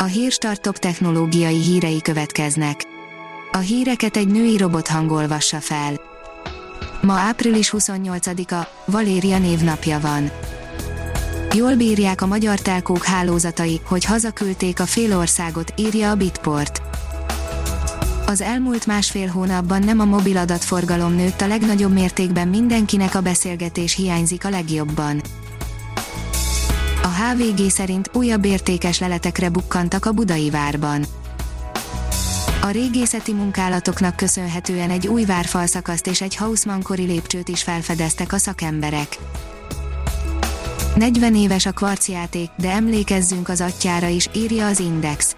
A Hírstart top technológiai hírei következnek. A híreket egy női robot hangolvassa fel. Ma április 28-a, Valéria névnapja van. Jól bírják a magyar telkók hálózatai, hogy hazaküldték a félországot, írja a Bitport. Az elmúlt másfél hónapban nem a mobil adatforgalom nőtt a legnagyobb mértékben mindenkinek a beszélgetés hiányzik a legjobban. A HVG szerint újabb értékes leletekre bukkantak a budai várban. A régészeti munkálatoknak köszönhetően egy új várfalszakaszt és egy Hausmann-kori lépcsőt is felfedeztek a szakemberek. 40 éves a kvarcjáték, de emlékezzünk az atyára is, írja az Index.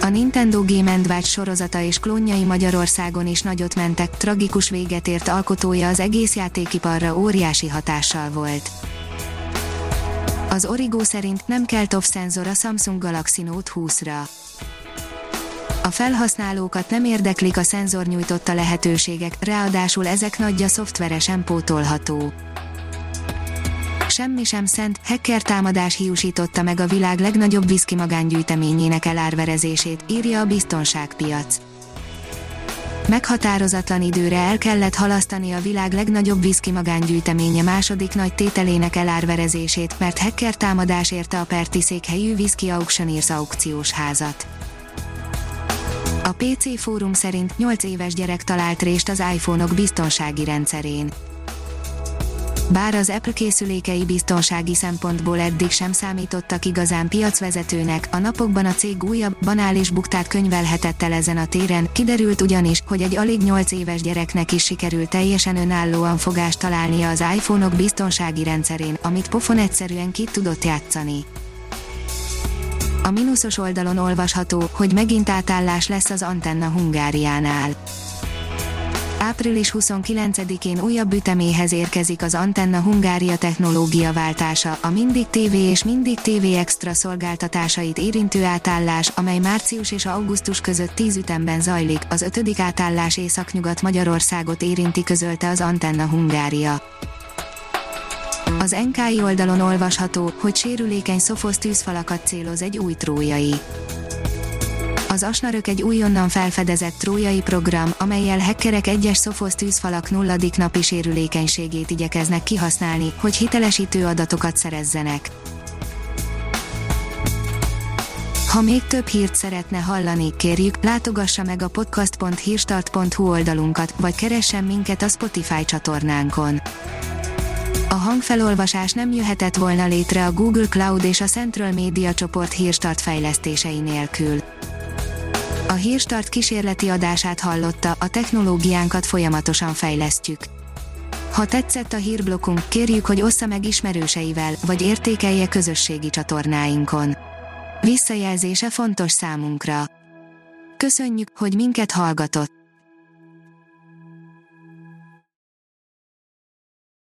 A Nintendo Game Watch sorozata és klónjai Magyarországon is nagyot mentek, tragikus véget ért alkotója az egész játékiparra óriási hatással volt. Az Origo szerint nem kell TOF szenzor a Samsung Galaxy Note 20-ra. A felhasználókat nem érdeklik a szenzor nyújtotta lehetőségek, ráadásul ezek nagyja szoftveresen pótolható. Semmi sem szent, hacker támadás hiúsította meg a világ legnagyobb viszki magángyűjteményének elárverezését, írja a biztonságpiac. Meghatározatlan időre el kellett halasztani a világ legnagyobb viszki magángyűjteménye második nagy tételének elárverezését, mert hacker támadás érte a Perti székhelyű Whisky Auctioneers aukciós házat. A PC fórum szerint 8 éves gyerek talált rést az iPhone-ok biztonsági rendszerén. Bár az Apple készülékei biztonsági szempontból eddig sem számítottak igazán piacvezetőnek, a napokban a cég újabb, banális buktát könyvelhetett el ezen a téren, kiderült ugyanis, hogy egy alig 8 éves gyereknek is sikerült teljesen önállóan fogást találnia az iPhone-ok biztonsági rendszerén, amit pofon egyszerűen ki tudott játszani. A mínuszos oldalon olvasható, hogy megint átállás lesz az Antenna Hungáriánál április 29-én újabb üteméhez érkezik az Antenna Hungária technológia váltása, a Mindig TV és Mindig TV Extra szolgáltatásait érintő átállás, amely március és augusztus között 10 ütemben zajlik, az ötödik átállás északnyugat Magyarországot érinti közölte az Antenna Hungária. Az NKI oldalon olvasható, hogy sérülékeny szofosz tűzfalakat céloz egy új trójai az Asnarök egy újonnan felfedezett trójai program, amelyel hackerek egyes szofosz tűzfalak nulladik napi sérülékenységét igyekeznek kihasználni, hogy hitelesítő adatokat szerezzenek. Ha még több hírt szeretne hallani, kérjük, látogassa meg a podcast.hírstart.hu oldalunkat, vagy keressen minket a Spotify csatornánkon. A hangfelolvasás nem jöhetett volna létre a Google Cloud és a Central Media csoport hírstart fejlesztései nélkül. A Hírstart kísérleti adását hallotta, a technológiánkat folyamatosan fejlesztjük. Ha tetszett a hírblokkunk, kérjük, hogy ossza meg ismerőseivel, vagy értékelje közösségi csatornáinkon. Visszajelzése fontos számunkra. Köszönjük, hogy minket hallgatott!